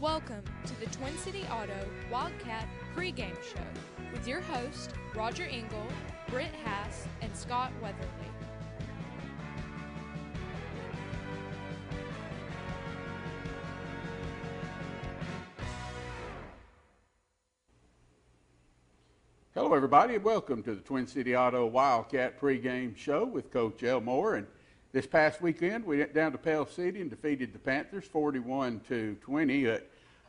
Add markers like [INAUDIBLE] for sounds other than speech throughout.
Welcome to the Twin City Auto Wildcat pregame show with your host, Roger Engel, Britt Haas, and Scott Weatherly. Hello, everybody, and welcome to the Twin City Auto Wildcat pregame show with Coach Elmore. And this past weekend, we went down to Pell City and defeated the Panthers 41 to 20.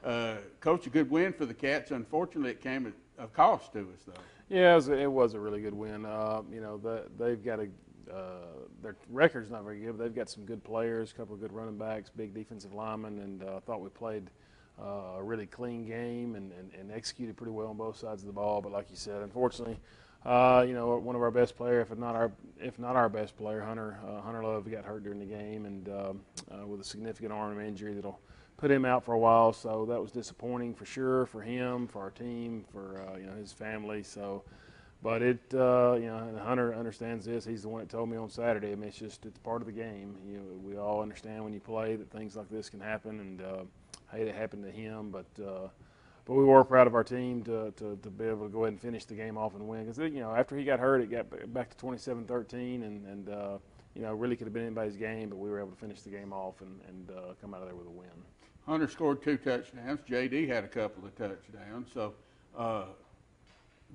Uh, Coach, a good win for the Cats. Unfortunately, it came at a cost to us, though. Yeah, it was, it was a really good win. Uh, you know, the, they've got a uh, their record's not very good, but they've got some good players, a couple of good running backs, big defensive linemen, and I uh, thought we played uh, a really clean game and, and, and, executed pretty well on both sides of the ball. But like you said, unfortunately, uh, you know, one of our best players, if not our if not our best player, Hunter uh, Hunter Love, got hurt during the game and with a significant arm injury that'll put him out for a while. So that was disappointing for sure for him, for our team, for you know his family. So. But it, uh, you know, Hunter understands this. He's the one that told me on Saturday. I mean, it's just it's part of the game. You know, we all understand when you play that things like this can happen, and uh, hate it happened to him. But uh, but we were proud of our team to, to, to be able to go ahead and finish the game off and win. Because you know, after he got hurt, it got back to 27-13, and and uh, you know, really could have been anybody's game, but we were able to finish the game off and and uh, come out of there with a win. Hunter scored two touchdowns. JD had a couple of touchdowns. So uh,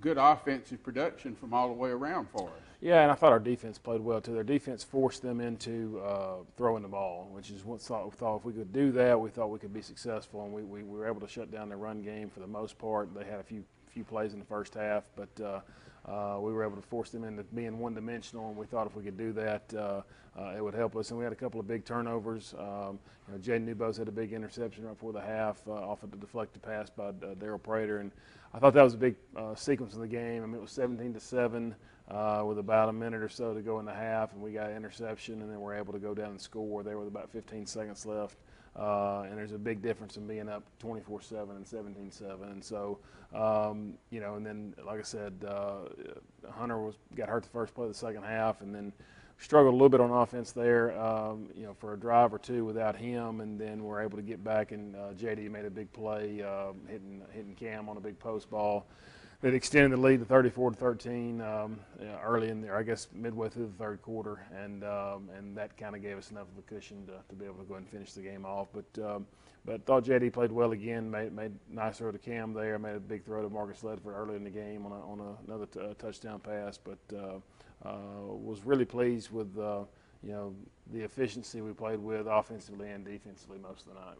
good offensive production from all the way around for us. Yeah, and I thought our defense played well too. Their defense forced them into uh, throwing the ball, which is what thought, we thought if we could do that, we thought we could be successful, and we, we, we were able to shut down their run game for the most part. They had a few few plays in the first half, but uh, uh, we were able to force them into being one-dimensional, and we thought if we could do that, uh, uh, it would help us. And we had a couple of big turnovers. Um, you know, Jaden had a big interception right before the half uh, off of the deflected pass by uh, Daryl Prater, and I thought that was a big uh, sequence in the game. I mean, it was 17 to seven. Uh, with about a minute or so to go in the half, and we got an interception, and then we're able to go down and score there with about 15 seconds left. Uh, and there's a big difference in being up 24-7 and 17-7. And so, um, you know, and then like I said, uh, Hunter was got hurt the first play of the second half, and then struggled a little bit on offense there, um, you know, for a drive or two without him, and then we're able to get back, and uh, JD made a big play, uh, hitting hitting Cam on a big post ball that extended the lead to 34 to 13 um, early in there, I guess midway through the third quarter, and um, and that kind of gave us enough of a cushion to, to be able to go and finish the game off. But um, but thought JD played well again, made made nice throw to Cam there, made a big throw to Marcus Ledford early in the game on a, on a, another t- uh, touchdown pass, but uh, uh, was really pleased with uh, you know the efficiency we played with offensively and defensively most of the night.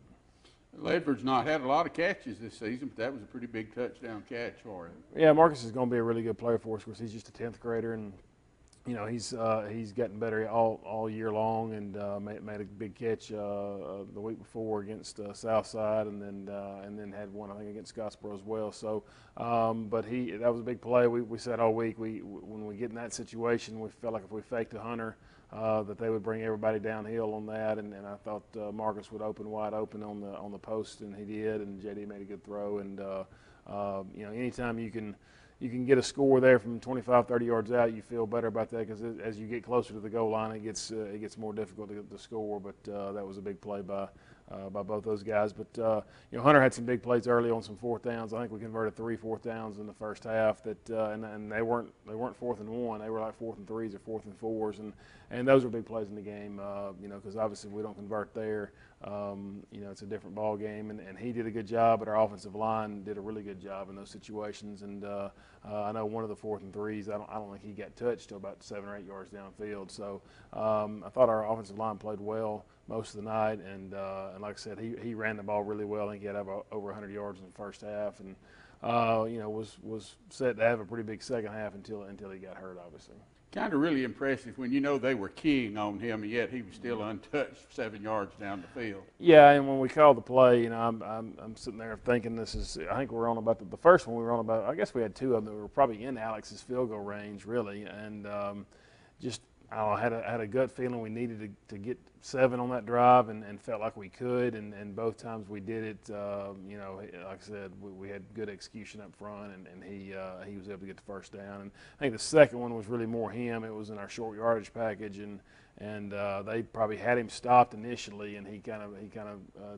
Ledford's not had a lot of catches this season, but that was a pretty big touchdown catch for him. Yeah, Marcus is going to be a really good player for us. Of course, he's just a tenth grader, and you know he's uh, he's getting better all all year long, and uh, made, made a big catch uh, uh the week before against uh, Southside, and then uh, and then had one I think against Scottsboro as well. So, um, but he that was a big play. We we said all week we when we get in that situation, we felt like if we faked a hunter uh, that they would bring everybody downhill on that, and, and I thought uh, Marcus would open wide open on the on the post, and he did, and JD made a good throw, and uh, uh, you know anytime you can you can get a score there from 25, 30 yards out, you feel better about that because as you get closer to the goal line, it gets uh, it gets more difficult to, score. But uh, that was a big play by uh, by both those guys. But uh, you know, Hunter had some big plays early on some fourth downs. I think we converted three fourth downs in the first half. That uh, and, and they weren't they weren't fourth and one. They were like fourth and threes or fourth and fours, and and those were big plays in the game. Uh, you know, because obviously we don't convert there. Um, you know, it's a different ball game, and, and he did a good job, but our offensive line did a really good job in those situations. And uh, uh, I know one of the fourth and threes, I don't, I don't think he got touched till about seven or eight yards downfield. So um, I thought our offensive line played well most of the night, and uh, and like I said, he, he ran the ball really well. I think he had over, over 100 yards in the first half, and uh, you know was was set to have a pretty big second half until until he got hurt, obviously kind of really impressive when you know they were keying on him, and yet he was still untouched seven yards down the field. Yeah, and when we called the play, you know, I'm, I'm, I'm sitting there thinking this is, I think we're on about the, the, first one we were on about, I guess we had two of them that were probably in Alex's field goal range, really, and um, just I had a, had a gut feeling we needed to, to get seven on that drive and, and felt like we could. And, and both times we did it, um, you know, like I said, we, we, had good execution up front and, and he, uh, he was able to get the first down. And I think the second one was really more him. It was in our short yardage package and, and uh, they probably had him stopped initially and he kind of, he kind of uh,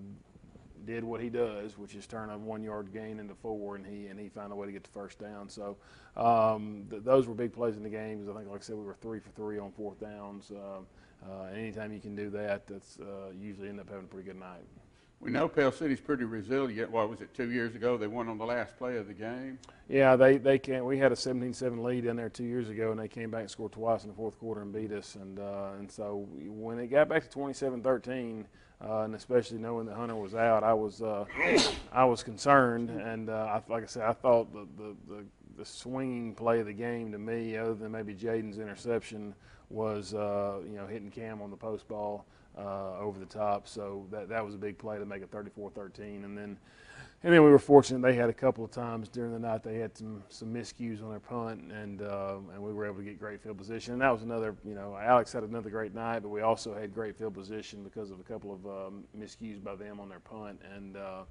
did what he does, which is turn a one-yard gain into four, and he and he found a way to get the first down. So um, th- those were big plays in the game. 'cause I think, like I said, we were three for three on fourth downs. Uh, uh, anytime you can do that, that's uh, usually end up having a pretty good night. We know Pell City's pretty resilient. What was it, two years ago? They won on the last play of the game. Yeah, they they can. We had a 17-7 lead in there two years ago, and they came back and scored twice in the fourth quarter and beat us. And uh, and so when it got back to 27-13, uh, and especially knowing that Hunter was out, I was uh, I was concerned. And uh, I, like I said, I thought the, the the the swinging play of the game to me, other than maybe Jaden's interception, was uh, you know hitting Cam on the post ball uh, over the top. So that that was a big play to make it 34-13, and then. And then we were fortunate; they had a couple of times during the night they had some some miscues on their punt, and uh, and we were able to get great field position. And that was another, you know, Alex had another great night, but we also had great field position because of a couple of um, miscues by them on their punt. And uh,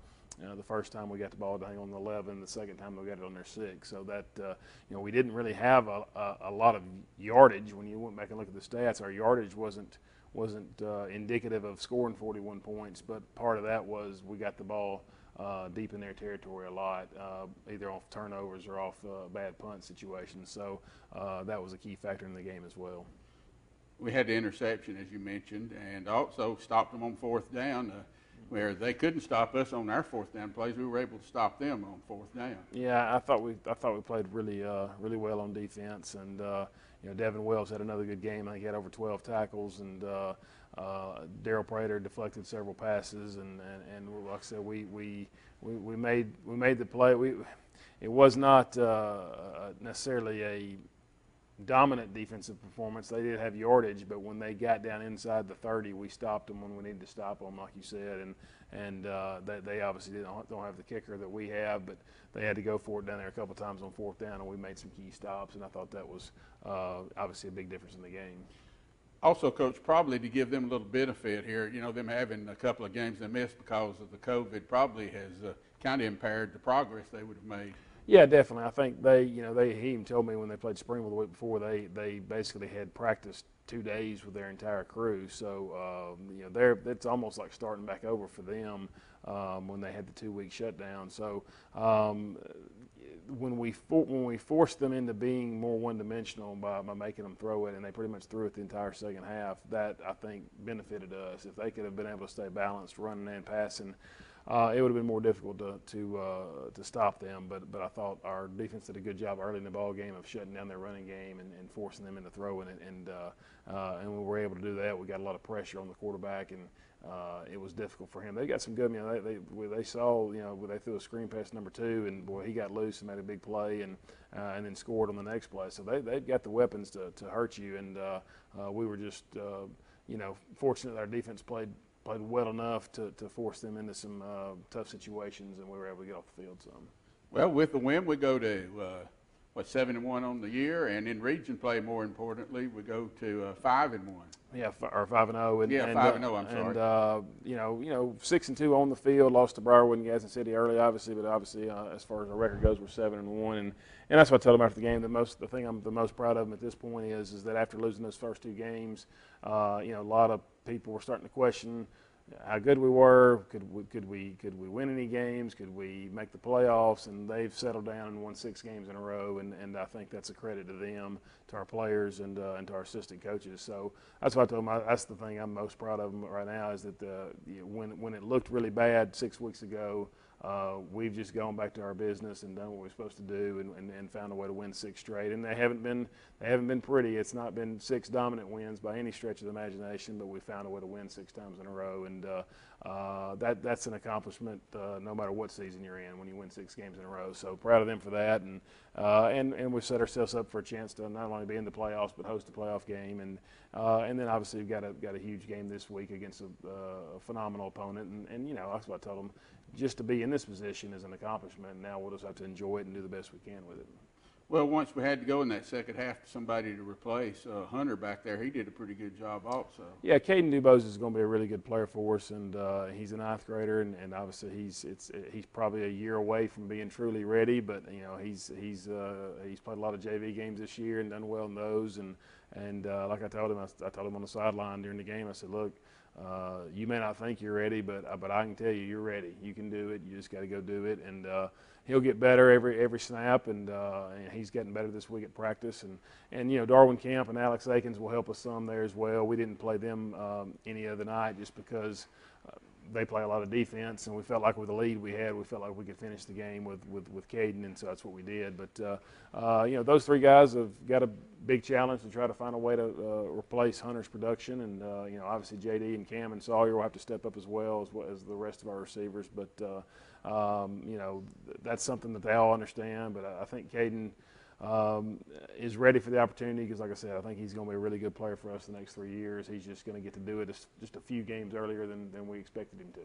you know, the first time we got the ball to hang on the 11, the second time we got it on their six. So that uh, you know we didn't really have a, a, a lot of yardage when you went back and look at the stats. Our yardage wasn't wasn't uh, indicative of scoring 41 points, but part of that was we got the ball uh, deep in their territory a lot, uh, either off turnovers or off uh, bad punt situations. So uh, that was a key factor in the game as well. We had the interception, as you mentioned, and also stopped them on fourth down, uh, where they couldn't stop us on our fourth down plays. We were able to stop them on fourth down. Yeah, I thought we I thought we played really uh, really well on defense, and uh, you know Devin Wells had another good game. I think he had over 12 tackles, and uh, uh, Daryl Prater deflected several passes, and, and, and like I said, we, we we we made we made the play. We it was not uh, necessarily a dominant defensive performance. They did have yardage, but when they got down inside the 30, we stopped them when we needed to stop them, like you said. And and uh, they, they obviously don't, don't have the kicker that we have, but they had to go for it down there a couple times on fourth down, and we made some key stops. And I thought that was uh, obviously a big difference in the game. Also, Coach, probably to give them a little benefit here, you know, them having a couple of games they missed because of the COVID probably has uh, kind of impaired the progress they would have made. Yeah, definitely. I think they, you know, they he even told me when they played Springville the week before, they they basically had practiced two days with their entire crew. So um, you know, they're it's almost like starting back over for them um, when they had the two week shutdown. So um, when we for, when we forced them into being more one dimensional by, by making them throw it, and they pretty much threw it the entire second half, that I think benefited us. If they could have been able to stay balanced, running and passing uh, it would have been more difficult to to uh, to stop them. But but I thought our defense did a good job early in the ball game of shutting down their running game and, and forcing them into throwing it. And uh, uh, and we were able to do that, we got a lot of pressure on the quarterback, and uh, it was difficult for him. They got some good. You know, they they, they saw you know they threw a screen pass number two, and boy, he got loose and made a big play, and uh, and then scored on the next play. So they they've got the weapons to to hurt you, and we were just. You know, fortunate that our defense played played well enough to, to force them into some uh, tough situations, and we were able to get off the field some. Well, with the win, we go to uh, what seven and one on the year, and in region play, more importantly, we go to uh, five and one. Yeah, f- or five and zero. Yeah, and, five and zero. I'm sorry. And uh, you know, you know, six and two on the field. Lost to Briarwood and Gadsden City early, obviously, but obviously, uh, as far as our record goes, we're seven and one, and and that's what I told them after the game. The most, the thing I'm the most proud of them at this point is, is that after losing those first two games, uh, you know, a lot of people were starting to question how good we were. Could we, could we could we win any games? Could we make the playoffs? And they've settled down and won six games in a row. And, and I think that's a credit to them, to our players, and uh, and to our assistant coaches. So that's what I told them. I, that's the thing I'm most proud of them right now is that the, you know, when when it looked really bad six weeks ago. Uh, we've just gone back to our business and done what we're supposed to do, and, and, and, found a way to win six straight. And they haven't been they haven't been pretty. It's not been six dominant wins by any stretch of the imagination, but we found a way to win six times in a row, and uh, uh, that that's an accomplishment uh, no matter what season you're in when you win six games in a row. So proud of them for that, and uh, and and we've set ourselves up for a chance to not only be in the playoffs but host a playoff game, and uh, and then obviously we've got a got a huge game this week against a, a phenomenal opponent, and, and you know that's what I told them just to be in this position is an accomplishment. Now we'll just have to enjoy it and do the best we can with it. Well, once we had to go in that second half to somebody to replace uh, Hunter back there, he did a pretty good job also. Yeah, Caden Dubose is going to be a really good player for us, and uh, he's a ninth grader, and, and obviously he's it's he's probably a year away from being truly ready. But you know he's he's uh, he's played a lot of JV games this year and done well in those, and And uh, like I told him, I, I, told him on the sideline during the game, I said, look, uh, you may not think you're ready, but uh, but I can tell you, you're ready. You can do it. You just got to go do it. And uh, he'll get better every every snap, and, uh, and he's getting better this week at practice. And and you know Darwin Camp and Alex Akins will help us some there as well. We didn't play them um, any other night just because they play a lot of defense, and we felt like with the lead we had, we felt like we could finish the game with with, with Caden, and so that's what we did. But uh, uh, you know, those three guys have got a big challenge to try to find a way to uh, replace Hunter's production, and uh, you know, obviously JD and Cam and Sawyer will have to step up as well as well as the rest of our receivers. But uh, um, you know, that's something that they all understand. But I think Caden um, is ready for the opportunity because, like I said, I think he's going to be a really good player for us the next three years. He's just going to get to do it just a few games earlier than, than we expected him to.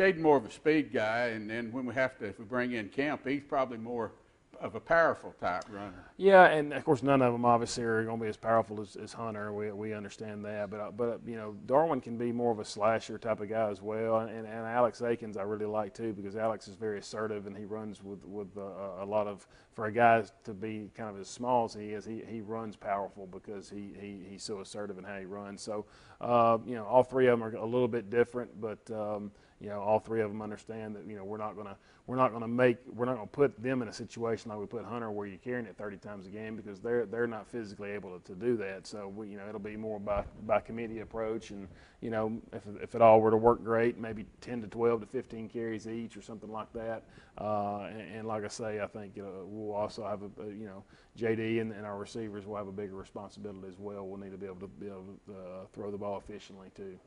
Caden more of a speed guy, and then when we have to, if we bring in Camp, he's probably more of a powerful type runner. Yeah, and of course none of them obviously are going to be as powerful as, as Hunter. We, we understand that, but uh, but you know Darwin can be more of a slasher type of guy as well, and, and Alex Akins I really like too because Alex is very assertive and he runs with with uh, a lot of for a guy to be kind of as small as he is, he, he runs powerful because he, he he's so assertive in how he runs. So uh, you know all three of them are a little bit different, but um, you know, all three of them understand that you know we're not gonna we're not gonna make we're not gonna put them in a situation like we put Hunter where you're carrying it 30 times a game because they're they're not physically able to, to do that. So we, you know it'll be more by by committee approach, and you know if if it all were to work great, maybe 10 to 12 to 15 carries each or something like that. Uh, and, and, like I say, I think you know, we'll also have a, you know JD and, and, our receivers will have a bigger responsibility as well. We'll need to be able to be able to uh, throw the ball efficiently too.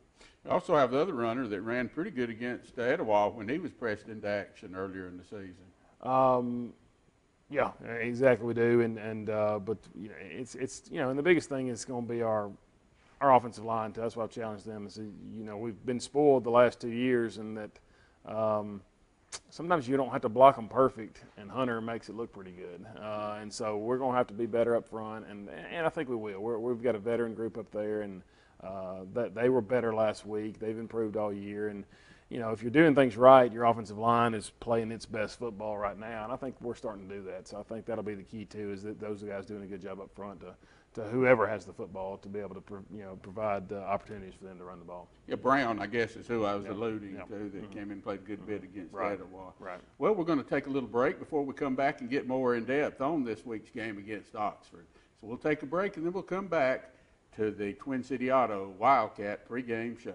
We also have the other runner that ran pretty good against Etowah when he was pressed into action earlier in the season. Um, yeah, exactly. We do, and and uh, but you know, it's it's you know, and the biggest thing is going to be our our offensive line. That's why I've challenged them. Is you know we've been spoiled the last two years, and that um, sometimes you don't have to block them perfect, and Hunter makes it look pretty good. Uh, and so we're going to have to be better up front, and and I think we will. we have got a veteran group up there, and uh, that they were better last week. They've improved all year, and you know if you're doing things right, your offensive line is playing its best football right now, and I think we're starting to do that. So I think that'll be the key too, is that those guys doing a good job up front to to whoever has the football to be able to you know provide uh, opportunities for them to run the ball. Yeah, Brown, I guess, is who I was yep. alluding yep. to that mm-hmm. came in and played a good mm-hmm. bit against right. Etowah. Right. Well, we're going to take a little break before we come back and get more in depth on this week's game against Oxford. So we'll take a break and then we'll come back to the Twin City Auto Wildcat pregame show.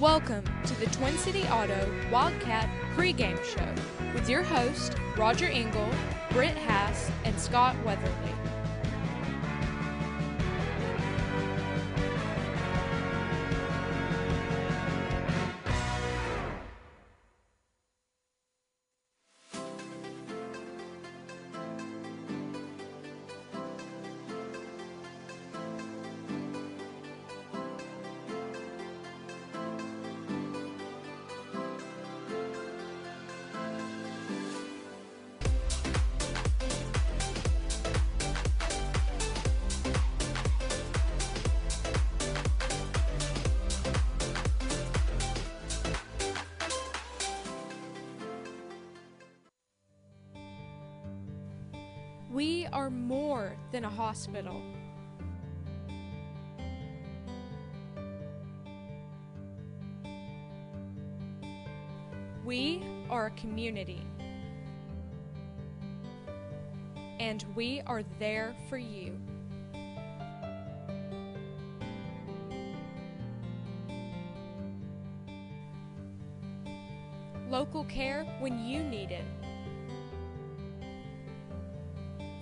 Welcome to the Twin City Auto Wildcat pregame show with your host, Roger Engel, Britt Haas, and Scott Weatherly. We are more than a hospital. We are a community. And we are there for you. Local care when you need it.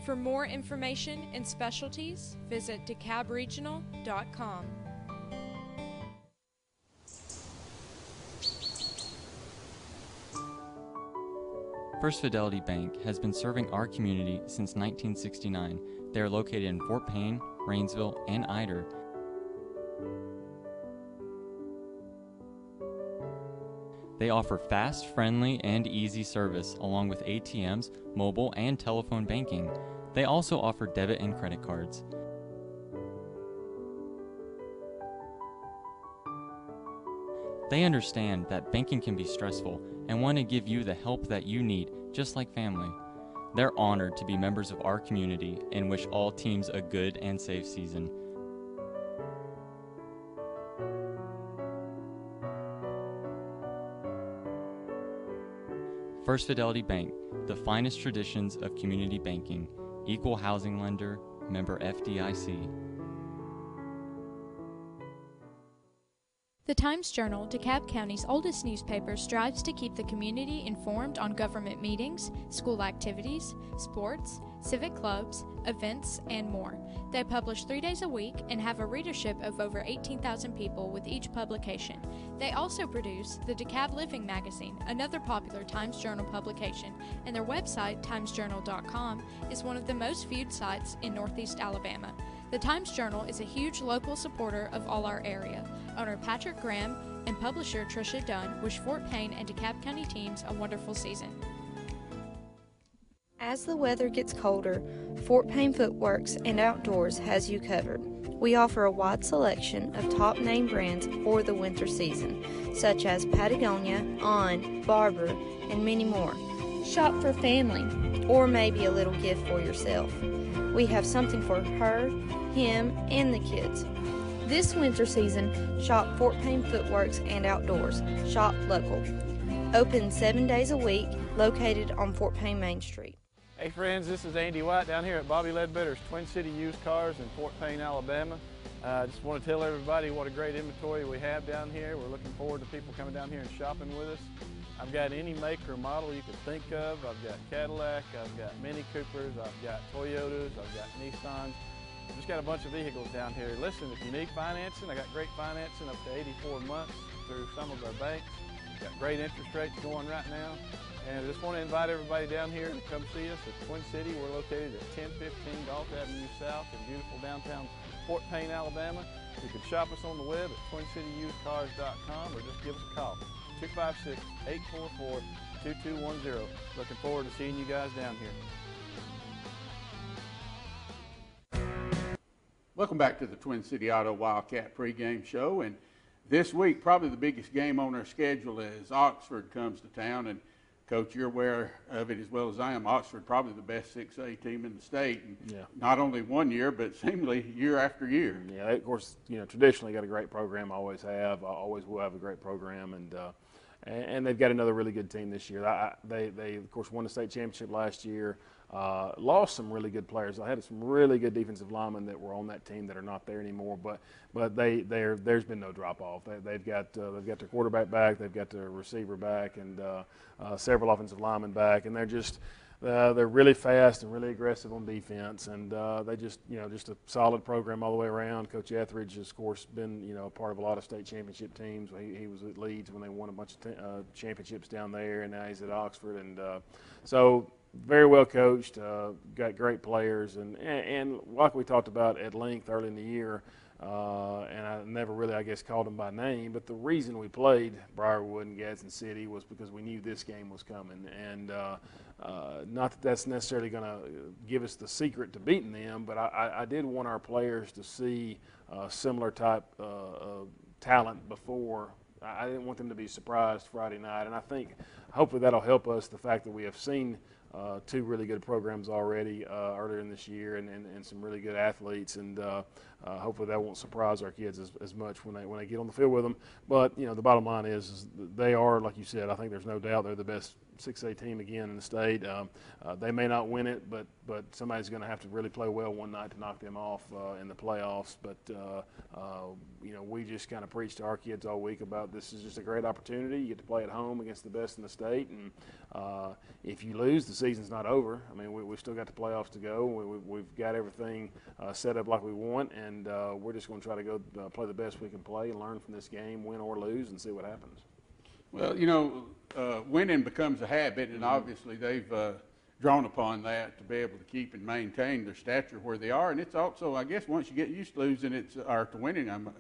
For more information and specialties, visit dekalbregional.com. First Fidelity Bank has been serving our community since 1969. They are located in Fort Payne, Rainsville, and Ider. They offer fast, friendly, and easy service along with ATMs, mobile, and telephone banking. They also offer debit and credit cards. They understand that banking can be stressful and want to give you the help that you need, just like family. They're honored to be members of our community and wish all teams a good and safe season. First Fidelity Bank, the finest traditions of community banking, equal housing lender, member FDIC. The Times Journal, DeKalb County's oldest newspaper, strives to keep the community informed on government meetings, school activities, sports, civic clubs, events, and more. They publish three days a week and have a readership of over 18,000 people with each publication. They also produce the DeKalb Living magazine, another popular Times Journal publication, and their website, timesjournal.com, is one of the most viewed sites in Northeast Alabama. The Times Journal is a huge local supporter of all our area. Owner Patrick Graham and publisher Tricia Dunn wish Fort Payne and DeKalb County teams a wonderful season. As the weather gets colder, Fort Payne Footworks and Outdoors has you covered. We offer a wide selection of top name brands for the winter season, such as Patagonia, On, Barbour, and many more. Shop for family, or maybe a little gift for yourself. We have something for her, him, and the kids. This winter season, shop Fort Payne Footworks and Outdoors. Shop local. Open seven days a week, located on Fort Payne Main Street. Hey friends, this is Andy White down here at Bobby Ledbetter's Twin City Used Cars in Fort Payne, Alabama. I uh, just want to tell everybody what a great inventory we have down here. We're looking forward to people coming down here and shopping with us. I've got any make or model you could think of. I've got Cadillac, I've got Mini Coopers, I've got Toyotas, I've got Nissans. I've just got a bunch of vehicles down here. Listen, if you need financing, I got great financing up to 84 months through some of our banks. Got great interest rates going right now. And I just want to invite everybody down here to come see us at Twin City. We're located at 1015 Gault Avenue South in beautiful downtown Fort Payne, Alabama. You can shop us on the web at twincityusedcars.com or just give us a call. 256-844-2210. Looking forward to seeing you guys down here. Welcome back to the Twin City Auto Wildcat pregame show. And this week, probably the biggest game on our schedule is Oxford comes to town. And Coach, you're aware of it as well as I am. Oxford, probably the best 6A team in the state. And Yeah. Not only one year, but seemingly year after year. Yeah, of course, you know, traditionally got a great program, always have, always will have a great program, and uh, and, they've got another really good team this year. I- they, they, of course, won the state championship last year. Uh, lost some really good players. I had some really good defensive linemen that were on that team that are not there anymore. But but they they're, there's been no drop off. They, they've got uh, they've got their quarterback back. They've got their receiver back, and uh, uh, several offensive linemen back, and they're just uh, they're really fast and really aggressive on defense, and uh, they just, you know, just a solid program all the way around. Coach Etheridge has, of course, been, you know, part of a lot of state championship teams. He, he was at Leeds when they won a bunch of t- championships down there, and now he's at Oxford, and so very well coached. Uh, got great players, and, and like we talked about at length early in the year. Uh, and I never really, I guess, called them by name. But the reason we played Briarwood and Gadsden City was because we knew this game was coming. And uh, uh, not that that's necessarily going to give us the secret to beating them, but I, I, did want our players to see uh, similar type uh, of talent before. I didn't want them to be surprised Friday night. And I think hopefully that'll help us, the fact that we have seen uh, two really good programs already uh, earlier in this year and, and, and some really good athletes. And uh, uh, hopefully that won't surprise our kids as, as much when they, when they get on the field with them. But, you know, the bottom line is, is they are, like you said, I think there's no doubt they're the best 6A team again in the state. Um, uh, they may not win it, but, but somebody's going to have to really play well one night to knock them off uh, in the playoffs. But, uh, uh, you know, we just kind of preach to our kids all week about this is just a great opportunity. You get to play at home against the best in the state. And uh, if you lose, the season's not over. I mean, we, we've still got the playoffs to go. We, we, we've got everything set up like we want, and we're just going to try to go play the best we can play learn from this game, win or lose, and see what happens. Well, you know, uh, winning becomes a habit, and obviously they've uh, drawn upon that to be able to keep and maintain their stature where they are. And it's also, I guess, once you get used to losing, it's or to winning, I'm,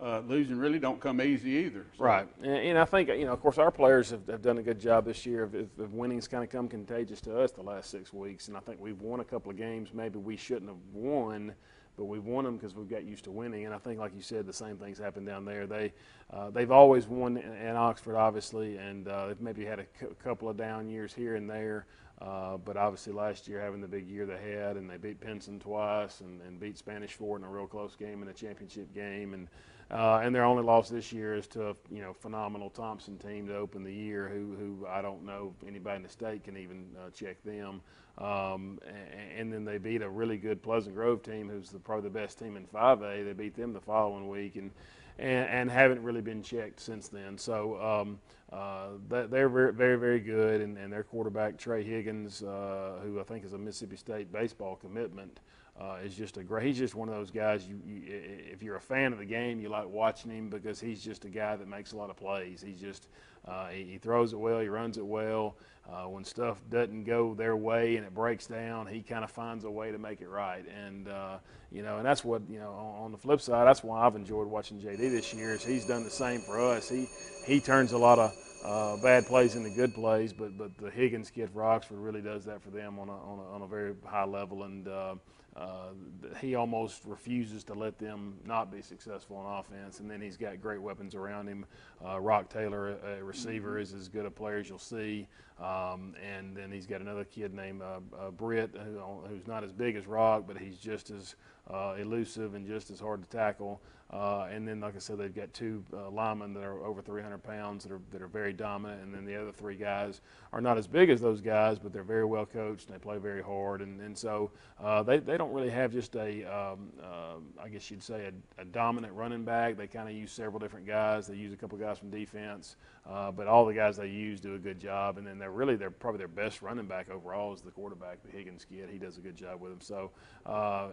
uh, losing really don't come easy either. So- Right, and, and I think you know, of course, our players have, have done a good job this year of, of, of winning's kind of come contagious to us the last six weeks, and I think we've won a couple of games maybe we shouldn't have won, but we've won them because we've got used to winning. And I think, like you said, the same things happened down there. They uh, they've always won in, in Oxford, obviously, and uh, they've maybe had a couple of down years here and there. Uh, but obviously, last year having the big year they had, and they beat Pinson twice, and, and beat Spanish Fort in a real close game in a championship game, and uh, and their only loss this year is to a you know phenomenal Thompson team to open the year, who who I don't know anybody in the state can even uh, check them. Um, and, and, then they beat a really good Pleasant Grove team, who's the, probably the best team in 5A. They beat them the following week, and and, and haven't really been checked since then. So um, uh, they're very, very, very good, and, and their quarterback Trey Higgins, uh, who I think is a Mississippi State baseball commitment, uh, is just a great. He's just one of those guys. You, you, if you're a fan of the game, you like watching him because he's just a guy that makes a lot of plays. He's just uh, he, he, throws it well. He runs it well. Uh, when stuff doesn't go their way and it breaks down, he kind of finds a way to make it right. And uh, you know, and that's what you know. On, on, the flip side, that's why I've enjoyed watching JD this year. Is he's done the same for us. He he turns a lot of uh, bad plays into good plays, but but the Higgins kid for Oxford really does that for them on a on a, on a very high level. And uh, he almost refuses to let them not be successful on offense. And then he's got great weapons around him. Uh, Rock Taylor, a, receiver, mm-hmm. is as good a player as you'll see. Um, and then he's got another kid named uh, uh, Britt, who, who's not as big as Rock, but he's just as uh, elusive and just as hard to tackle. Uh, and then, like I said, they've got two uh, linemen that are over 300 pounds that are that are very dominant. And then the other three guys are not as big as those guys, but they're very well coached and they play very hard. And and so uh, they they don't really have just a um, uh, I guess you'd say a, a dominant running back. They kind of use several different guys. They use a couple guys from defense, uh, but all the guys they use do a good job. And then they're really they're probably their best running back overall is the quarterback, the Higgins kid. He does a good job with them. So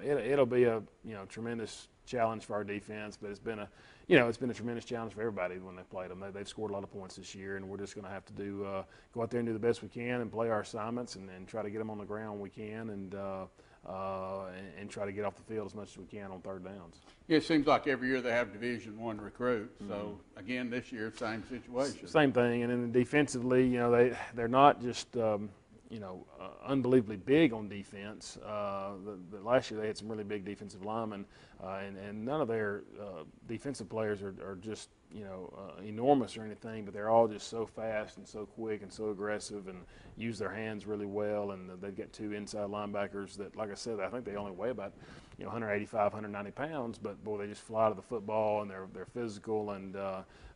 it, it'll be a you know tremendous challenge for our defense, but it's been a, you know, it's been a tremendous challenge for everybody when they played them. They, have scored a lot of points this year, and we're just going to have to do uh, go out there and do the best we can and play our assignments and, and try to get them on the ground when we can and. Uh, uh, and, and, try to get off the field as much as we can on third downs. Yeah, it seems like every year they have Division One recruits. Mm-hmm. So again, this year, same situation. Same thing, and then defensively, you know, they they're not just um, you know, uh, unbelievably big on defense. Uh, the, the, last year they had some really big defensive linemen, uh, and, and none of their uh, defensive players are, are just, you know, uh, enormous or anything, but they're all just so fast and so quick and so aggressive and use their hands really well. And they've got two inside linebackers that, like I said, I think they only weigh about, you know, 185, 190 pounds, but boy, they just fly to the football and they're, they're physical and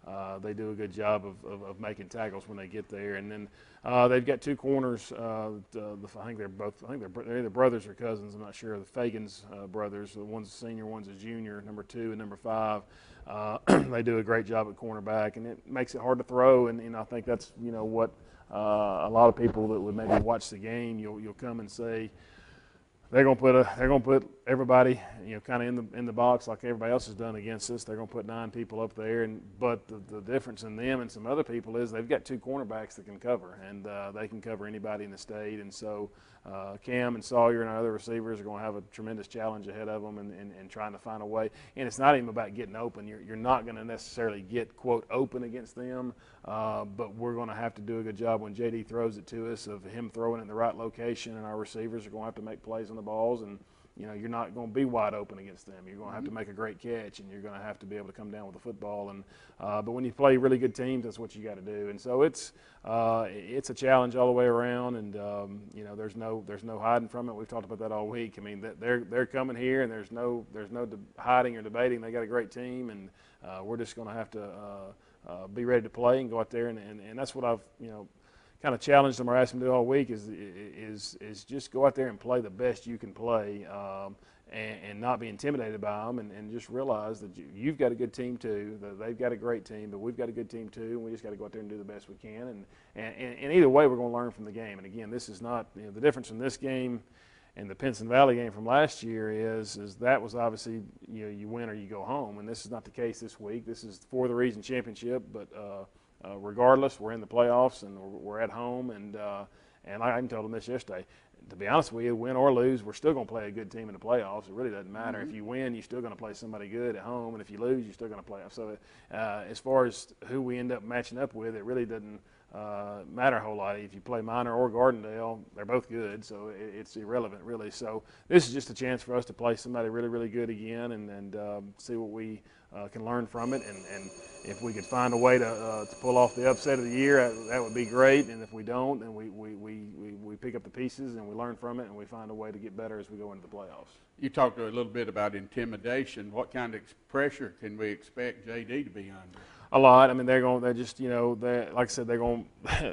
uh, uh, they do a good job of, of, of, making tackles when they get there. And then uh, they've got two corners. Uh, I think they're both. I think they're, they're either brothers or cousins. I'm not sure. The Fagans uh, brothers. The One's a senior, one's a junior. Number two and number five. Uh, [CLEARS THROAT] they do a great job at cornerback, and it makes it hard to throw. And, and I think that's you know what a lot of people that would maybe watch the game, you'll you'll come and say they're gonna put a they're gonna put everybody you know kind of in the in the box like everybody else has done against us. They're gonna put nine people up there, and but the, the difference in them and some other people is they've got two cornerbacks that can cover, and uh, they can cover anybody in the state. And so uh, Cam and Sawyer and our other receivers are going to have a tremendous challenge ahead of them and, and, and, trying to find a way. And it's not even about getting open. You're, you're not going to necessarily get, quote, open against them, uh, but we're going to have to do a good job when JD throws it to us of him throwing it in the right location, and our receivers are going to have to make plays on the balls. and – you know, you're not going to be wide open against them. You're going to have to mm-hmm. make a great catch, and you're going to have to be able to come down with the football. And uh, but when you play really good teams, that's what you got to do. And so it's uh, it's a challenge all the way around. And um, you know, there's no there's no hiding from it. We've talked about that all week. I mean, they're they're coming here, and there's no there's no hiding or debating. They got a great team, and uh, we're just going to have to. Uh, uh, be ready to play and go out there, and, and, and that's what I've you know kind of challenged them or asked them to do all week is is is just go out there and play the best you can play. Um, and, and, not be intimidated by them, and, and just realize that you, have got a good team too. That they've got a great team, but we've got a good team too, and we just got to go out there and do the best we can. And, and, and either way, we're going to learn from the game. And again, this is not you know, the difference in this game and the Pinson Valley game from last year is is that was obviously you know you win or you go home, and this is not the case this week. This is for the region championship, but uh, uh, regardless, we're in the playoffs and we're, we're at home. And uh, and I, I told them this yesterday. To be honest with you, win or lose, we're still going to play a good team in the playoffs. It really doesn't matter. Mm-hmm. If you win, you're still going to play somebody good at home, and if you lose, you're still going to play. So, uh, as far as who we end up matching up with, it really doesn't uh, matter a whole lot. If you play Minor or Gardendale, they're both good, so it, it's irrelevant really. So this is just a chance for us to play somebody really, really good again and, and um, see what we uh, can learn from it. And, and if we could find a way to, uh, to pull off the upset of the year, that, that would be great. And if we don't, then we, we, we, we, we pick up the pieces and we learn from it and we find a way to get better as we go into the playoffs. You talked a little bit about intimidation. What kind of pressure can we expect JD to be under? A lot. I mean, they're going. They're just you know, they like I said, they're going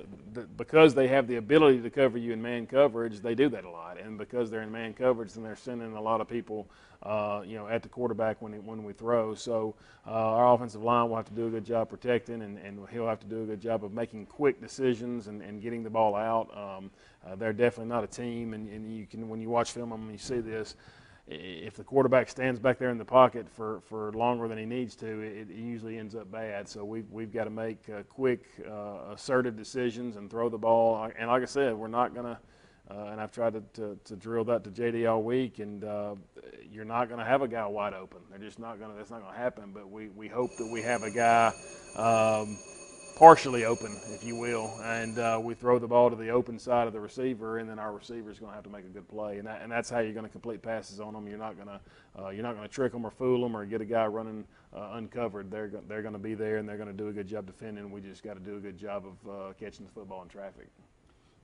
[LAUGHS] because they have the ability to cover you in man coverage. They do that a lot, and because they're in man coverage, then they're sending a lot of people, uh, you know, at the quarterback when when we throw. So uh, our offensive line will have to do a good job protecting, and, and he'll have to do a good job of making quick decisions and, and getting the ball out. Um, uh, they're definitely not a team, and, and you can when you watch film them, you see this if the quarterback stands back there in the pocket for, for longer than he needs to, it, it usually ends up bad. So we've, we've got to make uh, quick, uh, assertive decisions and throw the ball. And like I said, we're not going to, uh, and I've tried to, to, to, drill that to JD all week, and uh, you're not going to have a guy wide open. They're just not going to, that's not going to happen. But we, we hope that we have a guy. Um, partially open, if you will, and uh, we throw the ball to the open side of the receiver, and then our receiver is going to have to make a good play, and, that, and that's how you're going to complete passes on them. You're not going to uh, you're not going to trick them or fool them or get a guy running uh, uncovered. They're they're going to be there, and they're going to do a good job defending. We just got to do a good job of uh, catching the football in traffic.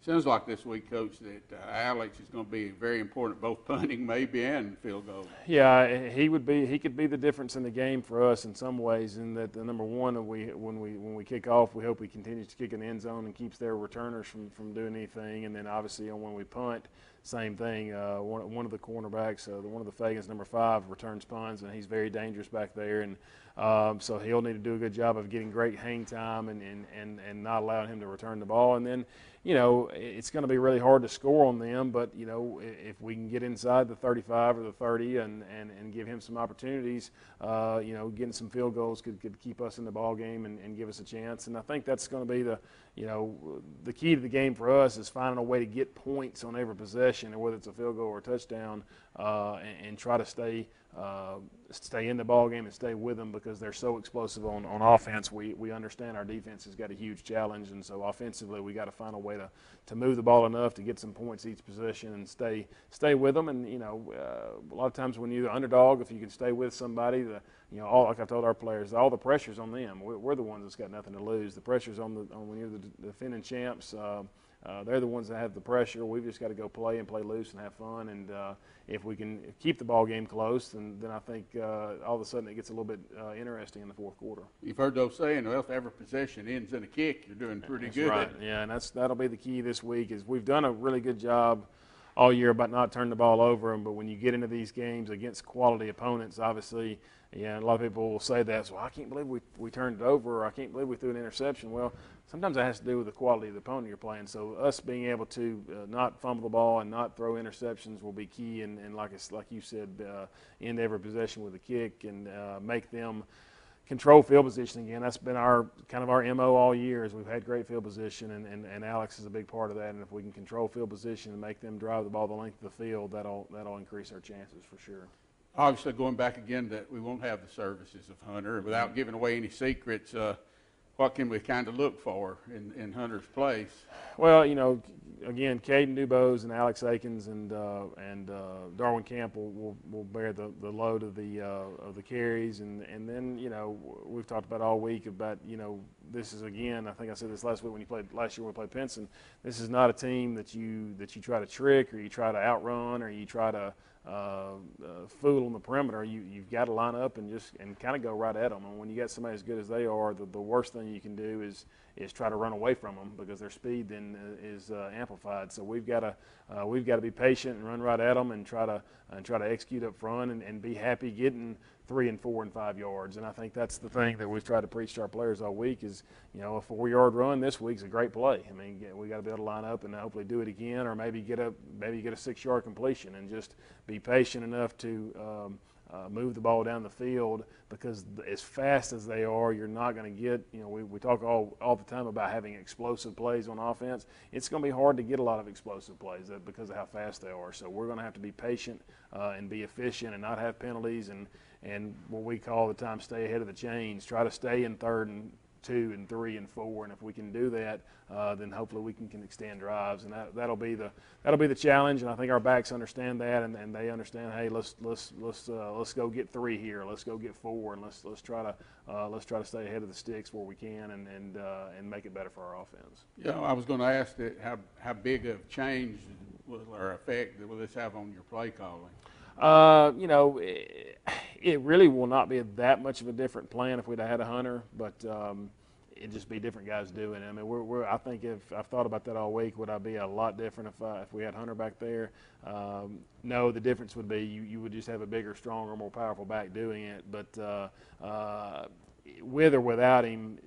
Sounds like this week, Coach, that uh, Alex is going to be very important, both punting maybe and field goal. Yeah, he would be. He could be the difference in the game for us in some ways. In that, the number one, we when we when we kick off, we hope he continues to kick in the end zone and keeps their returners from from doing anything. And then obviously, on when we punt, same thing. Uh, one one of the cornerbacks, uh, one of the Fagans, number five, returns punts, and he's very dangerous back there. And um, so he'll need to do a good job of getting great hang time and and and, and not allowing him to return the ball. And then you know, it's going to be really hard to score on them. But you know, if we can get inside the 35 or the 30 and, and, and give him some opportunities, uh, you know, getting some field goals could, could keep us in the ball game and, and give us a chance. And I think that's going to be the, you know, the key to the game for us is finding a way to get points on every possession, whether it's a field goal or a touchdown, uh, and, and, try to stay uh, stay in the ball game and stay with them because they're so explosive on, on offense. We, we understand our defense has got a huge challenge, and so offensively we got to find a way to, to move the ball enough to get some points each possession and stay stay with them. And you know, uh, a lot of times when you're the underdog, if you can stay with somebody, the you know, all like I told our players, all the pressure's on them. We're, we're the ones that's got nothing to lose. The pressure's on the on when you're the defending champs. Uh, uh, they're the ones that have the pressure. We've just got to go play and play loose and have fun. And uh, if we can keep the ball game close, then, then I think uh, all of a sudden it gets a little bit uh, interesting in the fourth quarter. You've heard those saying, well, if every possession ends in a kick, you're doing pretty that's good. Right. Yeah, and that's that'll be the key this week. Is we've done a really good job all year about not turning the ball over but when you get into these games against quality opponents, obviously yeah, a lot of people will say that. So I can't believe we, we turned it over, or I can't believe we threw an interception. Well, sometimes that has to do with the quality of the opponent you're playing. So us being able to uh, not fumble the ball and not throw interceptions will be key. And, and like it's, like you said, uh, end every possession with a kick and uh, make them control field position again. That's been our kind of our mo all year. Is we've had great field position, and, and, and Alex is a big part of that. And if we can control field position and make them drive the ball the length of the field, that'll that'll increase our chances for sure obviously going back again that we won't have the services of Hunter. Without giving away any secrets, uh, what can we kind of look for in, in Hunter's place? Well, you know, again, Caden Dubose and Alex Akins and uh, and uh, Darwin Campbell will, will, bear the, the load of the uh, of the carries, and and then you know we've talked about all week about you know this is again I think I said this last week when you played last year when we played Pinson. This is not a team that you that you try to trick or you try to outrun or you try to uh, uh, fool on the perimeter. You, you've got to line up and just and kind of go right at them. And when you got somebody as good as they are, the, the worst thing you can do is is try to run away from them because their speed then uh, is uh, amplified. So we've got to uh, we've got to be patient and run right at them and try to and try to execute up front and, and be happy getting three and four and five yards. And I think that's the thing that we've tried to preach to our players all week is, you know, a four-yard run this week's a great play. I mean, we got to be able to line up and hopefully do it again, or maybe get a maybe get a six-yard completion and just be patient enough to. Um, uh, move the ball down the field because as fast as they are, you're not going to get, you know, we, we talk all, all the time about having explosive plays on offense. It's going to be hard to get a lot of explosive plays because of how fast they are. So we're going to have to be patient uh, and be efficient and not have penalties and, and what we call the time stay ahead of the chains. Try to stay in third and two and three and four, and if we can do that, uh, then hopefully we can, can extend drives, and that that'll be the that'll be the challenge. And I think our backs understand that, and, and they understand. Hey, let's let's let's uh, let's go get three here. Let's go get four, and let's let's try to uh, let's try to stay ahead of the sticks where we can, and and uh, and make it better for our offense. Yeah, I was going to ask that how how big of change or effect will this have on your play calling? Uh, you know, it, it, really will not be that much of a different plan if we'd had a hunter, but um, it'd just be different guys doing it. I mean, we're, we're, I think if I've thought about that all week, would I be a lot different if I, if we had Hunter back there? Um, no, the difference would be you, you would just have a bigger, stronger, more powerful back doing it. But uh, uh, with or without him,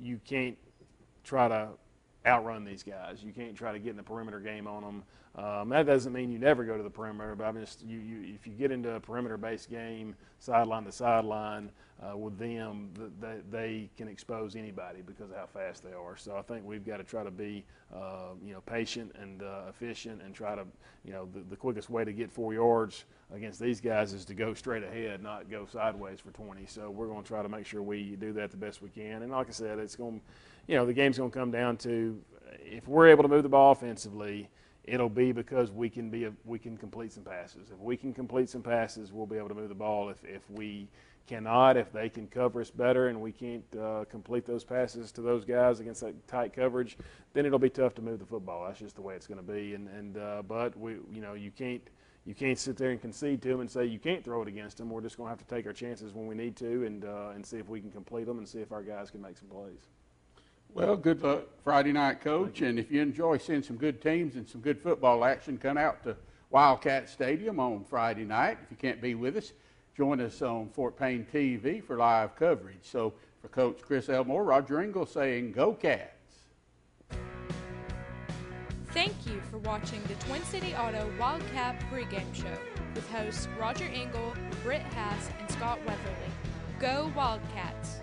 you can't try to outrun these guys. You can't try to get in the perimeter game on them. Um, that doesn't mean you never go to the perimeter, but I mean, just you, you, if you get into a perimeter-based game, sideline to sideline, uh, with them, they, they can expose anybody because of how fast they are. So I think we've got to try to be, uh, you know, patient and uh, efficient, and try to, you know, the, the quickest way to get four yards against these guys is to go straight ahead, not go sideways for 20. So we're going to try to make sure we do that the best we can. And like I said, it's going, you know, the game's going to come down to if we're able to move the ball offensively it'll be because we can be a, we can complete some passes. If we can complete some passes, we'll be able to move the ball. If if we cannot, if they can cover us better and we can't uh, complete those passes to those guys against that tight coverage, then it'll be tough to move the football. That's just the way it's going to be. And and uh, but we you know you can't you can't sit there and concede to them and say you can't throw it against them. We're just going to have to take our chances when we need to and uh, and see if we can complete them and see if our guys can make some plays. Well, good luck Friday night, Coach. And if you enjoy seeing some good teams and some good football action, come out to Wildcat Stadium on Friday night. If you can't be with us, join us on Fort Payne TV for live coverage. So for Coach Chris Elmore, Roger Engel saying, Go Cats. Thank you for watching the Twin City Auto Wildcat pregame show with hosts Roger Engel, Britt Haas, and Scott Weatherly. Go Wildcats!